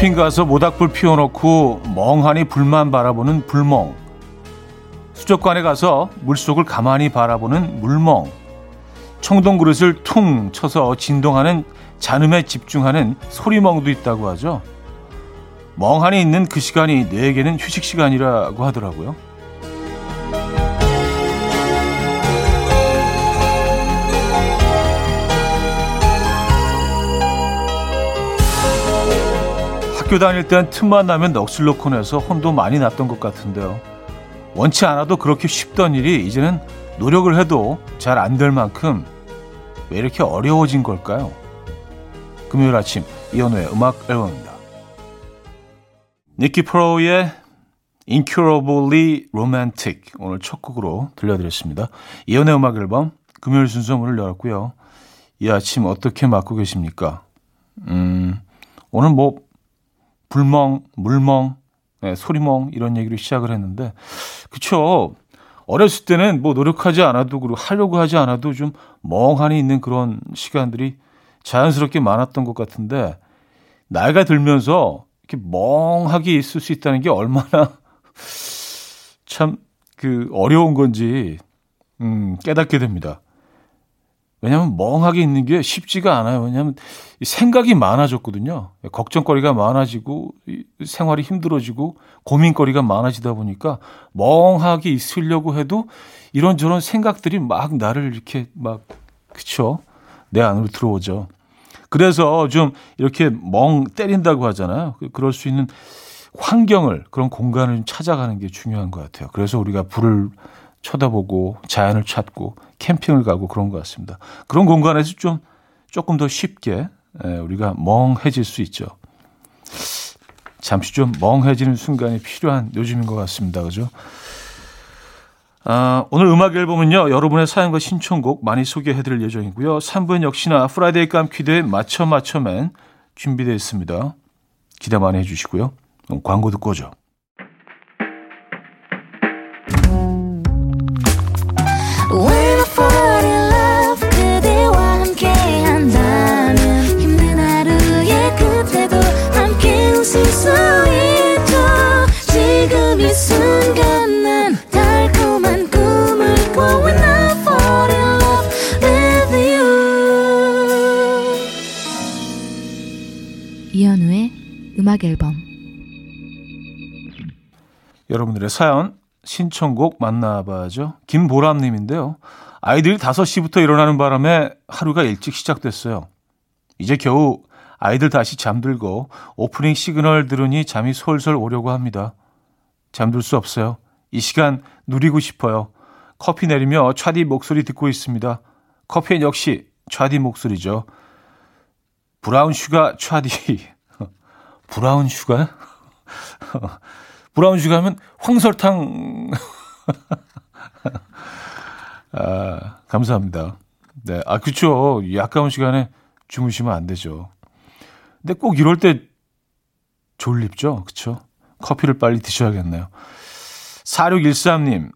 캠핑 가서 모닥불 피워놓고 멍하니 불만 바라보는 불멍. 수족관에 가서 물속을 가만히 바라보는 물멍. 청동 그릇을 퉁 쳐서 진동하는 잔음에 집중하는 소리멍도 있다고 하죠. 멍하니 있는 그 시간이 뇌에게는 휴식 시간이라고 하더라고요. 학교 다닐 땐 틈만 나면 넋을 놓고 내서 혼도 많이 났던 것 같은데요. 원치 않아도 그렇게 쉽던 일이 이제는 노력을 해도 잘 안 될 만큼 왜 이렇게 어려워진 걸까요? 금요일 아침 이현우의 음악 앨범입니다. 니키 프로의 Incurably Romantic 오늘 첫 곡으로 들려드렸습니다. 이현우의 음악 앨범 금요일 순서 문을 열었고요. 이 아침 어떻게 맞고 계십니까? 음, 오늘 뭐 불멍, 물멍, 네, 소리멍 이런 얘기로 시작을 했는데 그쵸 어렸을 때는 뭐 노력하지 않아도 그리고 하려고 하지 않아도 좀 멍하니 있는 그런 시간들이 자연스럽게 많았던 것 같은데 나이가 들면서 이렇게 멍하게 있을 수 있다는 게 얼마나 참 그 어려운 건지 음, 깨닫게 됩니다. 왜냐하면 멍하게 있는 게 쉽지가 않아요. 왜냐하면 생각이 많아졌거든요. 걱정거리가 많아지고 생활이 힘들어지고 고민거리가 많아지다 보니까 멍하게 있으려고 해도 이런저런 생각들이 막 나를 이렇게 막 그쵸 내 안으로 들어오죠. 그래서 좀 이렇게 멍 때린다고 하잖아요. 그, 그럴 수 있는 환경을 그런 공간을 찾아가는 게 중요한 것 같아요. 그래서 우리가 불을 쳐다보고 자연을 찾고 캠핑을 가고 그런 것 같습니다. 그런 공간에서 좀 조금 더 쉽게 우리가 멍해질 수 있죠. 잠시 좀 멍해지는 순간이 필요한 요즘인 것 같습니다. 그죠? 아, 오늘 음악 앨범은요, 여러분의 사연과 신청곡 많이 소개해 드릴 예정이고요. 3부 역시나 Friday 깜퀴데이 맞춰 맞춰맨 준비되어 있습니다. 기대 많이 해주시고요. 광고 듣고 오죠. 음악 앨범 여러분들의 사연 신청곡 만나봐죠. 김보람 님인데요. 아이들이 5시부터 일어나는 바람에 하루가 일찍 시작됐어요. 이제 겨우 아이들 다시 잠들고 오프닝 시그널 들으니 잠이 솔솔 오려고 합니다. 잠들 수 없어요. 이 시간 누리고 싶어요. 커피 내리며 차디 목소리 듣고 있습니다. 커피엔 역시 차디 목소리죠. brown sugar 차디. brown sugar? brown sugar면 황설탕. 아, 감사합니다. 네. 아, 그쵸. 아까운 시간에 주무시면 안 되죠. 근데 꼭 이럴 때 졸립죠. 그쵸? 커피를 빨리 드셔야겠네요. 4613님,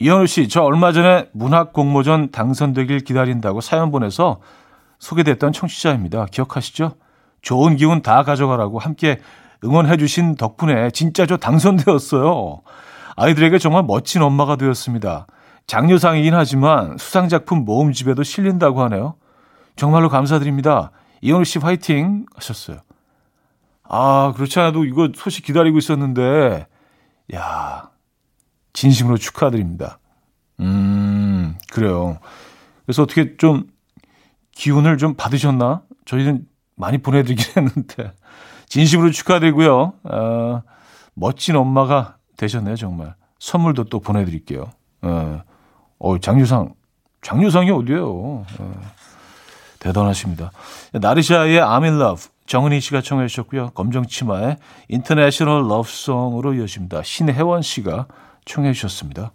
이현우 씨, 저 얼마 전에 문학 공모전 당선되길 기다린다고 사연 보내서 소개됐던 청취자입니다. 기억하시죠? 좋은 기운 다 가져가라고 함께 응원해 주신 덕분에 진짜 저 당선되었어요. 아이들에게 정말 멋진 엄마가 되었습니다. 장려상이긴 하지만 수상작품 모음집에도 실린다고 하네요. 정말로 감사드립니다. 이현우 씨 화이팅 하셨어요. 아, 그렇지 않아도 이거 소식 기다리고 있었는데, 야 진심으로 축하드립니다. 음, 그래요. 그래서 어떻게 좀 기운을 좀 받으셨나? 저희는 많이 보내드리긴 했는데 진심으로 축하드리고요. 어, 멋진 엄마가 되셨네요, 정말. 선물도 또 보내드릴게요. 어, 어 장유상, 장유상이 어디예요? 어, 대단하십니다. 나르샤의 I'm in love. 정은희 씨가 청해 주셨고요. 검정치마의 International Love Song으로 이어집니다. 신혜원 씨가 청해 주셨습니다.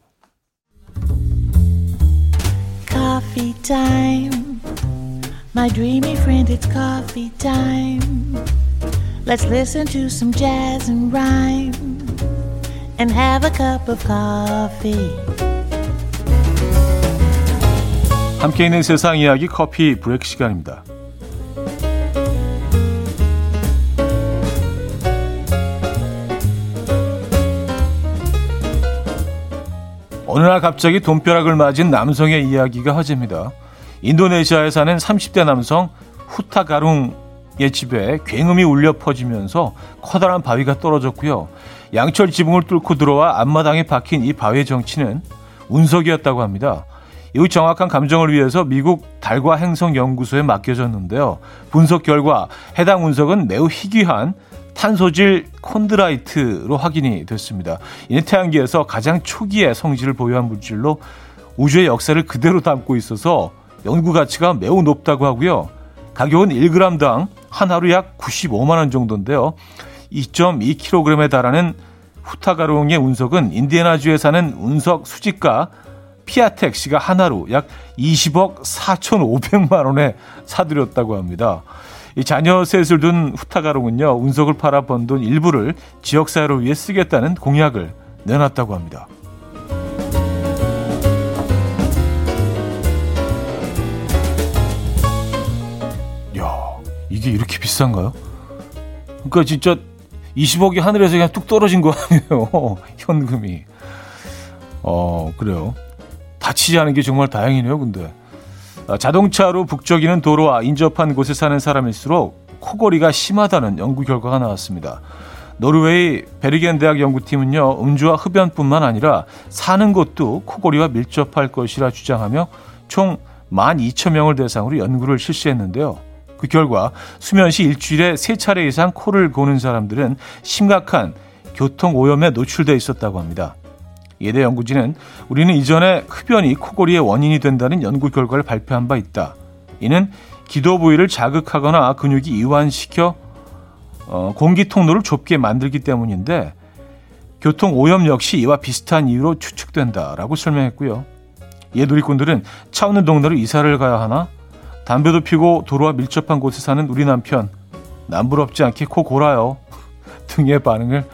Coffee. My dreamy friend, it's coffee time. Let's listen to some jazz and rhyme and have a cup of coffee. 함께 있는 세상 이야기 커피 브렉 시간입니다. 어느 날 갑자기 돈벼락을 맞은 남성의 이야기가 화제입니다. 인도네시아에 사는 30대 남성 후타가룽의 집에 굉음이 울려 퍼지면서 커다란 바위가 떨어졌고요. 양철 지붕을 뚫고 들어와 앞마당에 박힌 이 바위의 정치는 운석이었다고 합니다. 이후 정확한 감정을 위해서 미국 달과 행성 연구소에 맡겨졌는데요. 분석 결과 해당 운석은 매우 희귀한 탄소질 콘드라이트로 확인이 됐습니다. 이는 태양계에서 가장 초기의 성질을 보유한 물질로 우주의 역사를 그대로 담고 있어서 연구 가치가 매우 높다고 하고요. 가격은 1g당 한 하루 약 95만 원 정도인데요. 2.2kg에 달하는 후타가롱의 운석은 인디애나주에 사는 운석 수집가 피아텍 씨가 하나로 약 20억 4,500만 원에 사들였다고 합니다. 이 자녀 셋을 둔 후타가롱은요, 운석을 팔아 번 돈 일부를 지역사회를 위해 쓰겠다는 공약을 내놨다고 합니다. 이게 이렇게 비싼가요? 그러니까 진짜 20억이 하늘에서 그냥 뚝 떨어진 거 아니에요? 현금이. 어, 그래요. 다치지 않은 게 정말 다행이네요, 근데. 아, 자동차로 북적이는 도로와 인접한 곳에 사는 사람일수록 코골이가 심하다는 연구 결과가 나왔습니다. 노르웨이 베르겐 대학 연구팀은요, 음주와 흡연뿐만 아니라 사는 곳도 코골이와 밀접할 것이라 주장하며 총 12,000명을 대상으로 연구를 실시했는데요. 그 결과 수면 시 일주일에 세 차례 이상 코를 고는 사람들은 심각한 교통 오염에 노출돼 있었다고 합니다. 예대 연구진은 우리는 이전에 흡연이 코골이의 원인이 된다는 연구 결과를 발표한 바 있다. 이는 기도 부위를 자극하거나 근육이 이완시켜 어, 공기 통로를 좁게 만들기 때문인데 교통 오염 역시 이와 비슷한 이유로 추측된다라고 설명했고요. 예 누리꾼들은 차 없는 동네로 이사를 가야 하나 담배도 피고 도로와 밀접한 곳에 사는 우리 남편 남부럽지 않게 코 골아요 등의 반응을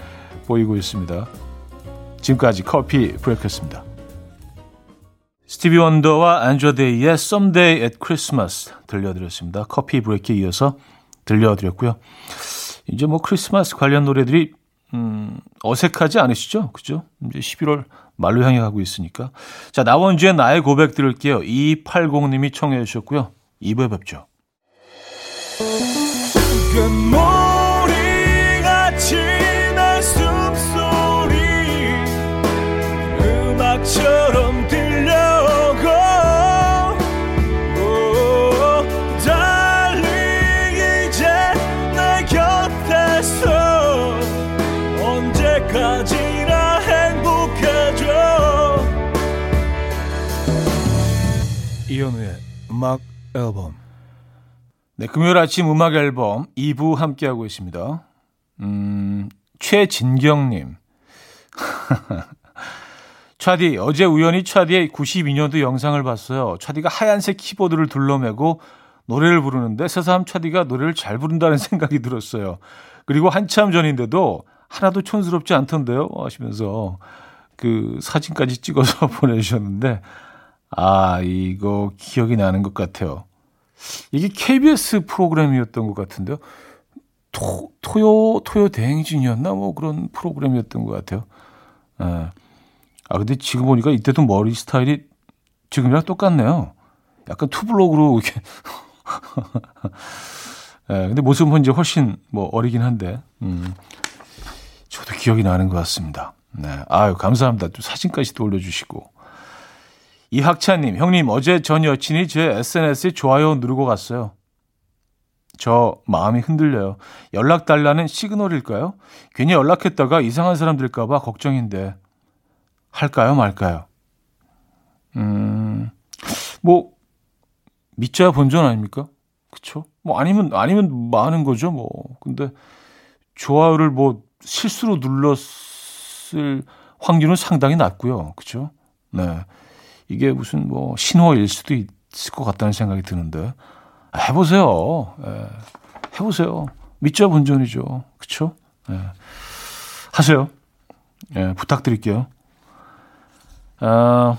보이고 있습니다. 지금까지 커피 브레이크였습니다. 스티비 원더와 안조데이의 Someday at Christmas 들려드렸습니다. 커피 브레이크에 이어서 들려드렸고요. 이제 뭐 크리스마스 관련 노래들이 음, 어색하지 않으시죠? 그죠? 이제 11월 말로 향해 가고 있으니까. 자, 나원주의 나의 고백 들을게요. 2280님이 청해 주셨고요. 2부에 뵙죠. 이현우의 음악 앨범. 네, 금요일 아침 음악 앨범 2부 함께하고 있습니다. 음, 최진경님. 차디, 어제 우연히 차디의 92년도 영상을 봤어요. 차디가 하얀색 키보드를 둘러매고 노래를 부르는데 새삼 차디가 노래를 잘 부른다는 생각이 들었어요. 그리고 한참 전인데도 하나도 촌스럽지 않던데요? 하시면서 그 사진까지 찍어서 보내주셨는데 아, 이거 기억이 나는 것 같아요. 이게 KBS 프로그램이었던 것 같은데요. 토, 토요, 토요 대행진이었나? 뭐 그런 프로그램이었던 것 같아요. 예. 아, 근데 지금 보니까 이때도 머리 스타일이 지금이랑 똑같네요. 약간 투블록으로 이렇게. 예, 근데 모습은 이제 훨씬 뭐 어리긴 한데, 음, 저도 기억이 나는 것 같습니다. 네. 아유, 감사합니다. 또 사진까지 또 올려주시고. 이학찬님, 형님, 어제 전 여친이 제 SNS에 좋아요 누르고 갔어요. 저 마음이 흔들려요. 연락 달라는 시그널일까요? 괜히 연락했다가 이상한 사람 들까봐 걱정인데 할까요, 말까요? 음, 뭐 믿자야 본전 아닙니까? 그쵸? 뭐 아니면 아니면 많은 거죠, 뭐. 근데 좋아요를 뭐 실수로 눌렀을 확률은 상당히 낮고요, 그죠? 네. 이게 무슨 뭐 신호일 수도 있을 것 같다는 생각이 드는데 아, 해보세요. 예, 해보세요. 믿자 본전이죠. 그렇죠? 예, 하세요. 예, 부탁드릴게요. 아,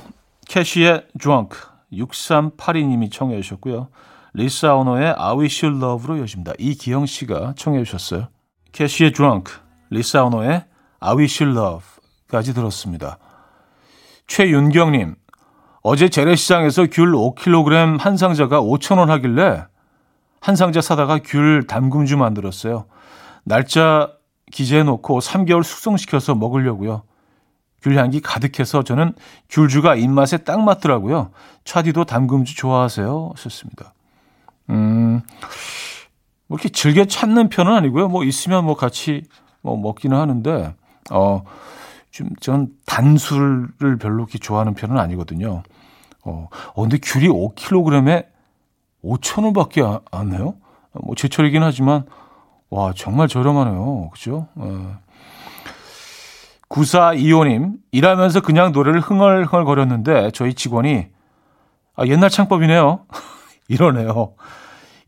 캐시의 drunk 6382님이 청해 주셨고요. 리사 오너의 I Wish You Love로 여십니다. 이기영 씨가 청해 주셨어요. 캐시의 drunk, 리사 오너의 I Wish You Love까지 들었습니다. 최윤경님, 어제 재래시장에서 귤 5kg 한 상자가 5,000원 하길래 한 상자 사다가 귤 담금주 만들었어요. 날짜 기재해 놓고 3개월 숙성시켜서 먹으려고요. 귤 향기 가득해서 저는 귤주가 입맛에 딱 맞더라고요. 차디도 담금주 좋아하세요? 하셨습니다. 음, 뭐 이렇게 즐겨 찾는 편은 아니고요. 뭐 있으면 뭐 같이 뭐 먹기는 하는데, 어, 좀, 전 단술을 별로 이렇게 좋아하는 편은 아니거든요. 어, 어 근데 귤이 5kg에 5,000원 밖에 안 해요? 뭐 제철이긴 하지만, 와, 정말 저렴하네요. 그죠? 어. 9425님, 일하면서 그냥 노래를 흥얼흥얼 거렸는데 저희 직원이 아, 옛날 창법이네요. 이러네요.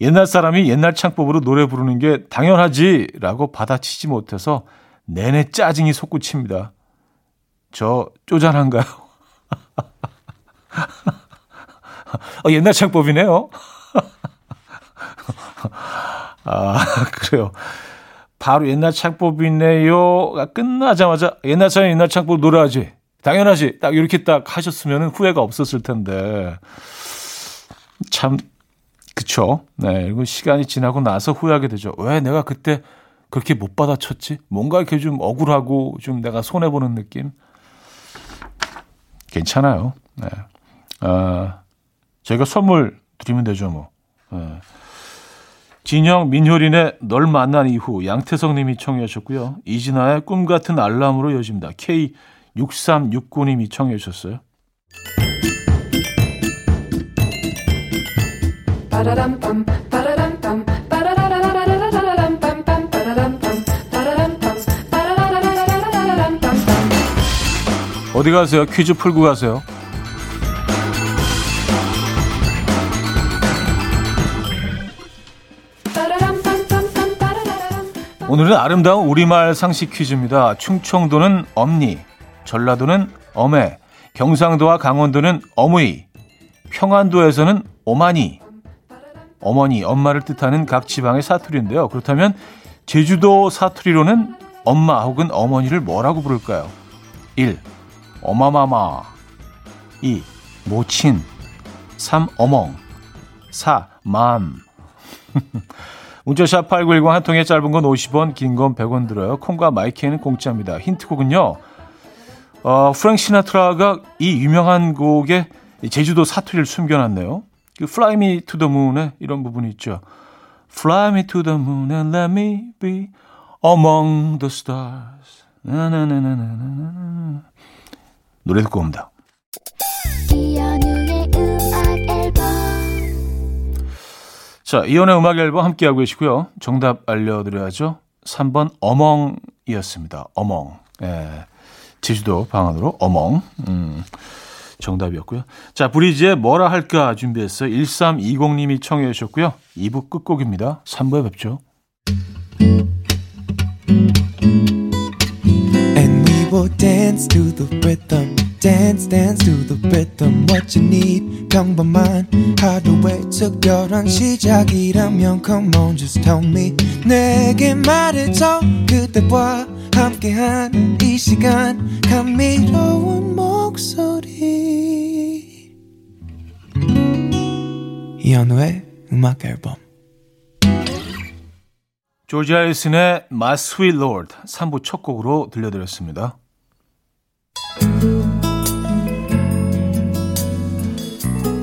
옛날 사람이 옛날 창법으로 노래 부르는 게 당연하지라고 받아치지 못해서 내내 짜증이 솟구칩니다. 저 쪼잔한가요? 어, 옛날 창법이네요. 아, 그래요. 바로 옛날 창법이네요가 끝나자마자 옛날 사람 옛날 창법 노래하지. 당연하지. 딱 이렇게 딱 하셨으면 후회가 없었을 텐데. 참, 그쵸. 네. 그리고 시간이 지나고 나서 후회하게 되죠. 왜 내가 그때 그렇게 못 받아쳤지? 뭔가 이렇게 좀 억울하고 좀 내가 손해보는 느낌? 괜찮아요. 네. 아, 저희가 선물 드리면 되죠, 뭐. 네. 진영 민효린의 널 만난 이후 양태성 님이 청해 주셨고요. 이진아의 꿈 같은 알람으로 여집니다. K6369 님이 청해 주셨어요. 어디 가세요? 퀴즈 풀고 가세요. 오늘은 아름다운 우리말 상식 퀴즈입니다. 충청도는 엄니, 전라도는 어매, 경상도와 강원도는 어무이, 평안도에서는 오마니, 어머니, 엄마를 뜻하는 각 지방의 사투리인데요. 그렇다면 제주도 사투리로는 엄마 혹은 어머니를 뭐라고 부를까요? 1. 어마마마 2. 모친 3. 어멍 4. mom 문자샵 8910 한 통에 짧은 건 50원, 긴 건 100원 들어요. 콩과 마이K는 공짜입니다. 힌트곡은요. 어, 프랭크 시나트라가 이 유명한 곡에 제주도 사투리를 숨겨놨네요. 그 Fly Me to the Moon에 이런 부분이 있죠. Fly me to the moon and let me be among the stars. 나나나나나나나. 노래 듣고 옵니다. 자, 이연의 음악 앨범 함께하고 계시고요. 정답 알려드려야죠. 3번 어멍이었습니다. 어멍. 예. 제주도 방언으로 어멍. 음, 정답이었고요. 자, 브리지의 뭐라 할까 준비했어요. 1320님이 청해 주셨고요. 2부 끝곡입니다. 3부에 뵙죠. And will dance to the rhythm. dance dance to the rhythm what you need 평범한 하루의 특별한 시작이라면 come on just tell me 내게 말해줘 그대와 함께한 이 시간 감미로운 목소리 이현우의 음악 앨범 조지 하리슨의 My Sweet Lord 3부 첫 곡으로 들려드렸습니다.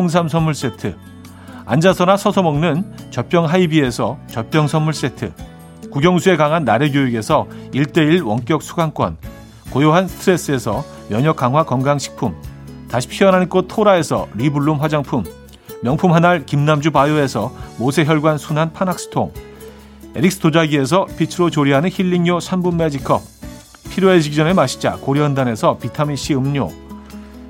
홍삼 선물 세트, 앉아서나 서서 먹는 젖병 하이비에서 젖병 선물 세트, 국영수에 강한 나래 교육에서 1대1 원격 수강권, 고요한 스트레스에서 면역 강화 건강식품, 다시 피어나는 꽃 토라에서 리블룸 화장품, 명품 한알 김남주 바이오에서 모세혈관 순환 파낙스통, 에릭스 도자기에서 빛으로 조리하는 힐링용 3분 매직컵, 필요해지기 전에 마시자 고려한단에서 비타민C 음료,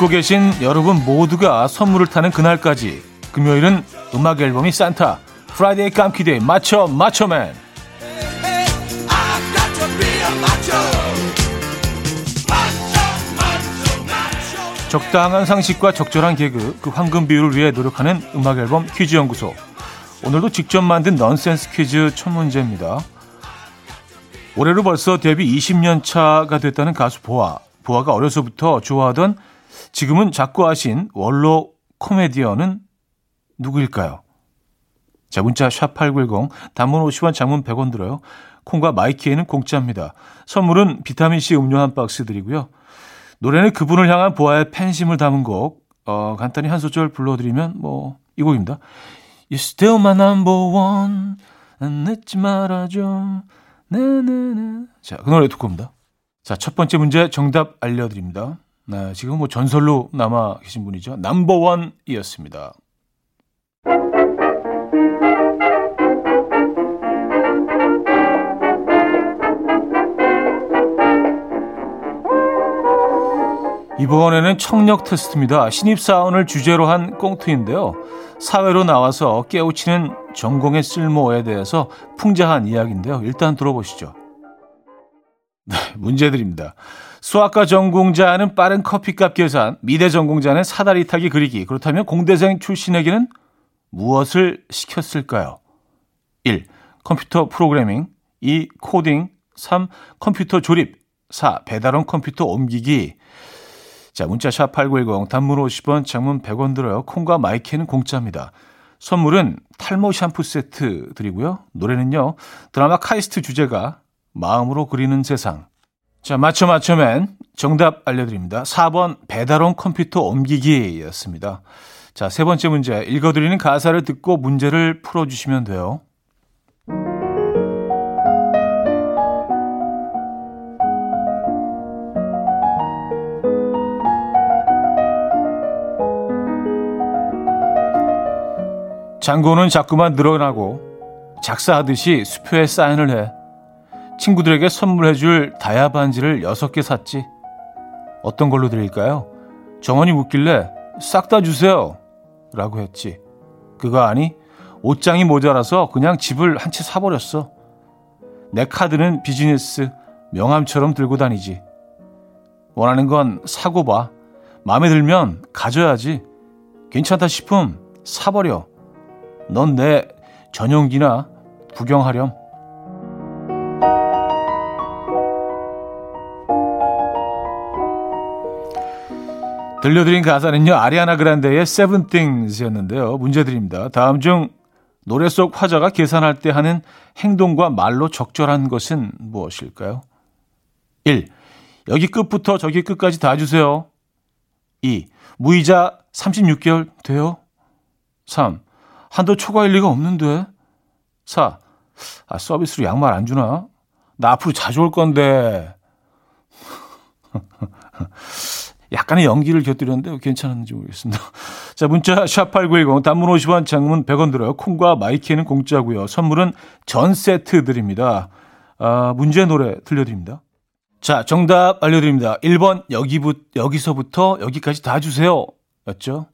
듣고 계신 여러분 모두가 선물을 타는 그날까지 금요일은 음악 앨범이 산타 Friday 깜퀴데이 맞춰 맞춰맨 적당한 상식과 적절한 개그 그 황금 비율을 위해 노력하는 음악 앨범 퀴즈 연구소 오늘도 직접 만든 넌센스 퀴즈 첫 문제입니다. 올해로 벌써 데뷔 20년 차가 됐다는 가수 보아. 보아가 어려서부터 좋아하던 지금은 자꾸 하신 원로 코미디언은 누구일까요? 자, 문자 샵8910, 단문 50원, 장문 100원 들어요. 콩과 마이키에는 공짜입니다. 선물은 비타민C 음료 한 박스 드리고요. 노래는 그분을 향한 보아의 팬심을 담은 곡, 어, 간단히 한 소절 불러드리면, 뭐, 이 곡입니다. You still my number one. 난 늦지 말아줘. 네네네. 자, 그 노래 듣고 옵니다. 자, 첫 번째 문제 정답 알려드립니다. 네, 지금 뭐 전설로 남아 계신 분이죠. 넘버원이었습니다. 이번에는 청력 테스트입니다. 신입사원을 주제로 한 꽁트인데요. 사회로 나와서 깨우치는 전공의 쓸모에 대해서 풍자한 이야기인데요. 일단 들어보시죠. 네, 문제 드립니다. 수학과 전공자는 빠른 커피값 계산, 미대 전공자는 사다리 타기 그리기. 그렇다면 공대생 출신에게는 무엇을 시켰을까요? 1. 컴퓨터 프로그래밍 2. 코딩 3. 컴퓨터 조립 4. 배달원 컴퓨터 옮기기 자, 문자 샵 8910 단문 50원, 장문 100원 들어요. 콩과 my K는 공짜입니다. 선물은 탈모 샴푸 세트 드리고요. 노래는요. 드라마 카이스트 주제가 마음으로 그리는 세상. 자, 맞춰 맞춰맨 정답 알려드립니다. 4번 배달원 컴퓨터 옮기기였습니다. 자, 세 번째 문제 읽어드리는 가사를 듣고 문제를 풀어주시면 돼요. 장고는 자꾸만 늘어나고 작사하듯이 수표에 사인을 해 친구들에게 선물해줄 다야 반지를 6개 샀지. 어떤 걸로 드릴까요? 정원이 묻길래 싹 다 주세요. 라고 했지. 그거 아니? 옷장이 모자라서 그냥 집을 한 채 사버렸어. 내 카드는 비즈니스, 명함처럼 들고 다니지. 원하는 건 사고 봐. 마음에 들면 가져야지. 괜찮다 싶음 사버려. 넌 내 전용기나 구경하렴. 들려드린 가사는요, 아리아나 그란데의 Seven Things였는데요. 문제 드립니다. 다음 중 노래 속 화자가 계산할 때 하는 행동과 말로 적절한 것은 무엇일까요? 1. 여기 끝부터 저기 끝까지 다 주세요. 2. 무이자 36개월 돼요? 3. 한도 초과일 리가 없는데? 4. 아, 서비스로 양말 안 주나? 나 앞으로 자주 올 건데. 약간의 연기를 곁들였는데 괜찮은지 모르겠습니다. 자, 문자 샵8910 단문 50원, 장문 100원 들어요. 콩과 my K는 공짜고요. 선물은 전 세트 드립니다. 아, 문제 노래 들려드립니다. 자, 정답 알려드립니다. 1번 여기부, 여기서부터 여기까지 다 주세요. 였죠?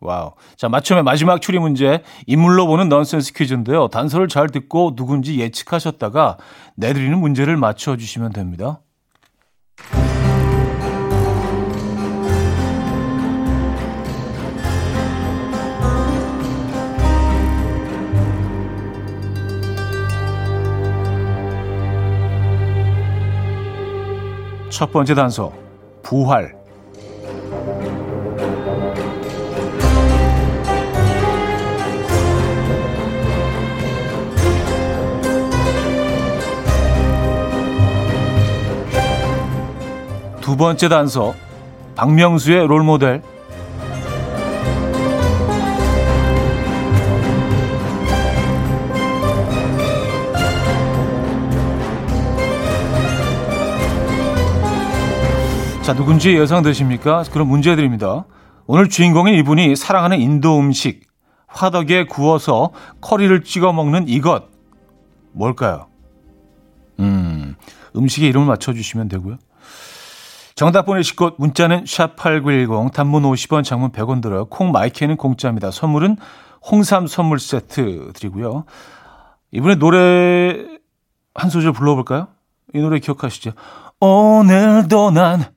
와우. 자, 맞춤의 마지막 추리 문제. 인물로 보는 넌센스 퀴즈인데요. 단서를 잘 듣고 누군지 예측하셨다가 내드리는 문제를 맞춰주시면 됩니다. 첫 번째 단서. 부활. 두 번째 단서 박명수의 롤모델 자 누군지 예상되십니까? 그럼 문제 드립니다. 오늘 주인공인 이분이 사랑하는 인도 음식 화덕에 구워서 커리를 찍어 먹는 이것 뭘까요? 음 음식의 이름을 맞춰주시면 되고요. 정답 보내실 곳 문자는 샵8910 단문 50원 장문 100원 들어요. 콩 마이크는 공짜입니다. 선물은 홍삼 선물 세트 드리고요. 이번에 노래 한 소절 불러볼까요? 이 노래 기억하시죠? 오늘도 난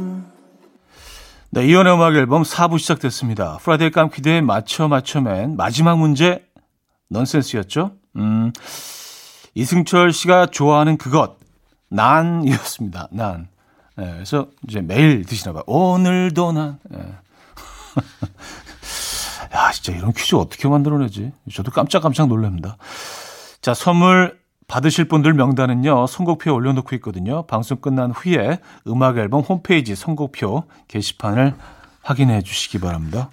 네, 이현우의 음악 앨범 4부 시작됐습니다. Friday 깜퀴즈의 맞춰 맞춰맨 마지막 문제 넌센스였죠? 음, 이승철 씨가 좋아하는 그것 난이었습니다. 난. 네, 그래서 이제 매일 드시나 봐요. 오늘도 난. 네. 야, 진짜 이런 퀴즈 어떻게 만들어내지? 저도 깜짝깜짝 놀랍니다. 자, 선물 받으실 분들 명단은요, 선곡표에 올려놓고 있거든요. 방송 끝난 후에 음악 앨범 홈페이지 선곡표 게시판을 확인해 주시기 바랍니다.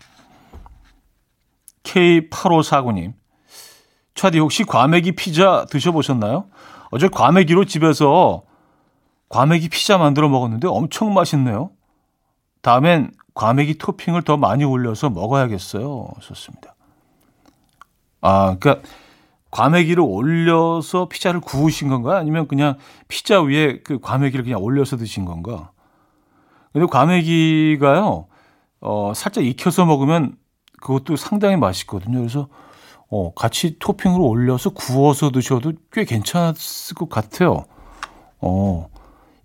K8549님. 차디 혹시 과메기 피자 드셔보셨나요? 어제 과메기로 집에서 과메기 피자 만들어 먹었는데 엄청 맛있네요. 다음엔 과메기 토핑을 더 많이 올려서 먹어야겠어요. 좋습니다. 아, 그러니까 과메기를 올려서 피자를 구우신 건가? 아니면 그냥 피자 위에 그 과메기를 그냥 올려서 드신 건가? 근데 과메기가요, 어, 살짝 익혀서 먹으면 그것도 상당히 맛있거든요. 그래서, 어, 같이 토핑으로 올려서 구워서 드셔도 꽤 괜찮았을 것 같아요. 어,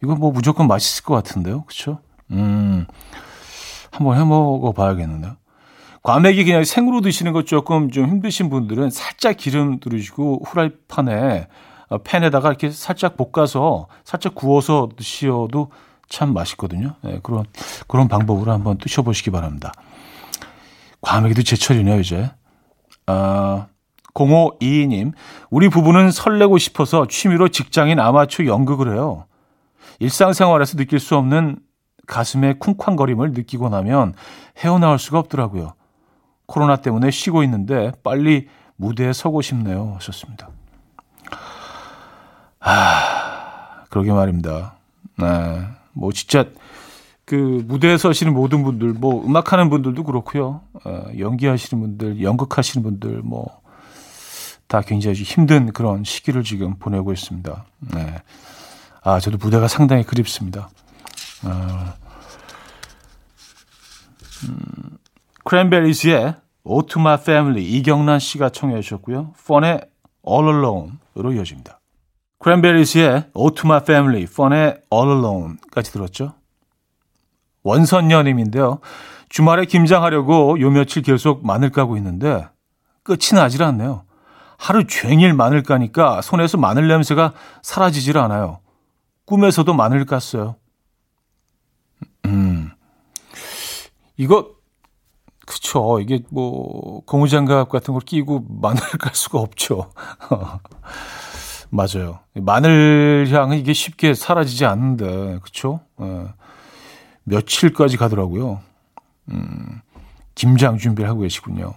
이거 뭐 무조건 맛있을 것 같은데요. 그렇죠? 음. 한번 해 먹어 봐야겠는데요. 과메기 그냥 생으로 드시는 것 조금 좀 힘드신 분들은 살짝 기름 두르시고 후라이팬에 어, 팬에다가 이렇게 살짝 볶아서 살짝 구워서 드셔도 참 맛있거든요. 네, 그런 그런 방법으로 한번 드셔보시기 바랍니다. 과메기도 제철이네요 이제. 아, 0522님, 우리 부부는 설레고 싶어서 취미로 직장인 아마추어 연극을 해요. 일상생활에서 느낄 수 없는 가슴의 쿵쾅거림을 느끼고 나면 헤어나올 수가 없더라고요. 코로나 때문에 쉬고 있는데 빨리 무대에 서고 싶네요. 하셨습니다. 아, 그러게 말입니다. 네. 뭐 진짜 그 무대에 서시는 모든 분들, 뭐 음악하는 분들도 그렇고요. 어, 연기하시는 분들, 연극하시는 분들, 뭐 다 굉장히 힘든 그런 시기를 지금 보내고 있습니다. 네. 아, 저도 무대가 상당히 그립습니다. 어, 음, 크랜베리즈의 My Family 이경란 씨가 청해 주셨고요. 펀의 All Alone으로 이어집니다. 크랜베리즈의 My Family, 펀의 All Alone까지 들었죠. 원선녀님인데요. 주말에 김장하려고 요 며칠 계속 마늘 까고 있는데 끝이 나질 않네요. 하루 종일 마늘 까니까 손에서 마늘 냄새가 사라지질 않아요. 꿈에서도 마늘 깠어요. 음. 이거, 그쵸. 이게 뭐, 고무장갑 같은 걸 끼고 마늘을 깔 수가 없죠. 맞아요. 마늘 향은 이게 쉽게 사라지지 않는데, 그쵸? 예. 며칠까지 가더라고요. 음, 김장 준비를 하고 계시군요.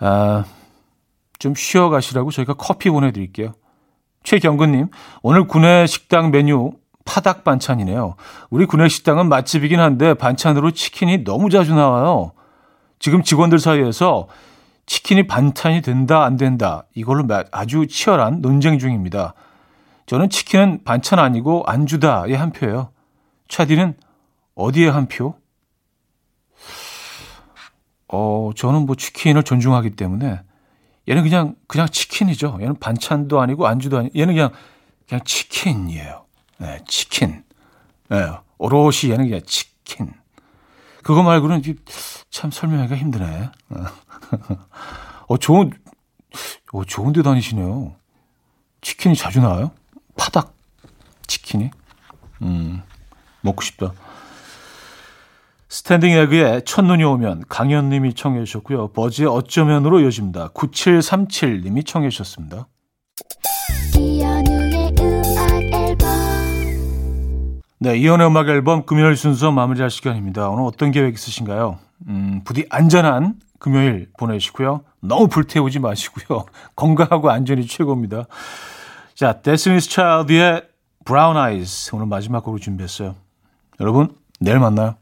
아, 좀 쉬어가시라고 저희가 커피 보내드릴게요. 최경근님, 오늘 구내 식당 메뉴 파닭 반찬이네요. 우리 구내 식당은 맛집이긴 한데 반찬으로 치킨이 너무 자주 나와요. 지금 직원들 사이에서 치킨이 반찬이 된다 안 된다 이걸로 아주 치열한 논쟁 중입니다. 저는 치킨은 반찬 아니고 안주다의 한 표예요. 차디는 어디에 한 표? 어, 저는 뭐 치킨을 존중하기 때문에 얘는 그냥 그냥 치킨이죠. 얘는 반찬도 아니고 안주도 아니고 얘는 그냥 그냥 치킨이에요. 네, 치킨. 네, 오롯이 얘는 그냥 치킨. 그거 말고는 참 설명하기가 힘드네. 어, 좋은, 어, 좋은 데 다니시네요. 치킨이 자주 나와요? 파닭 치킨이? 음, 먹고 싶다. 스탠딩 에그의 첫눈이 오면 강현님이 청해 주셨고요. 버즈의 어쩌면으로 이어집니다. 9737님이 청해 주셨습니다. 네, 이현우의 음악 앨범 금요일 순서 마무리할 시간입니다. 오늘 어떤 계획 있으신가요? 음, 부디 안전한 금요일 보내시고요. 너무 불태우지 마시고요. 건강하고 안전이 최고입니다. 자, Destiny's Child의 Brown Eyes 오늘 마지막 곡으로 준비했어요. 여러분, 내일 만나요.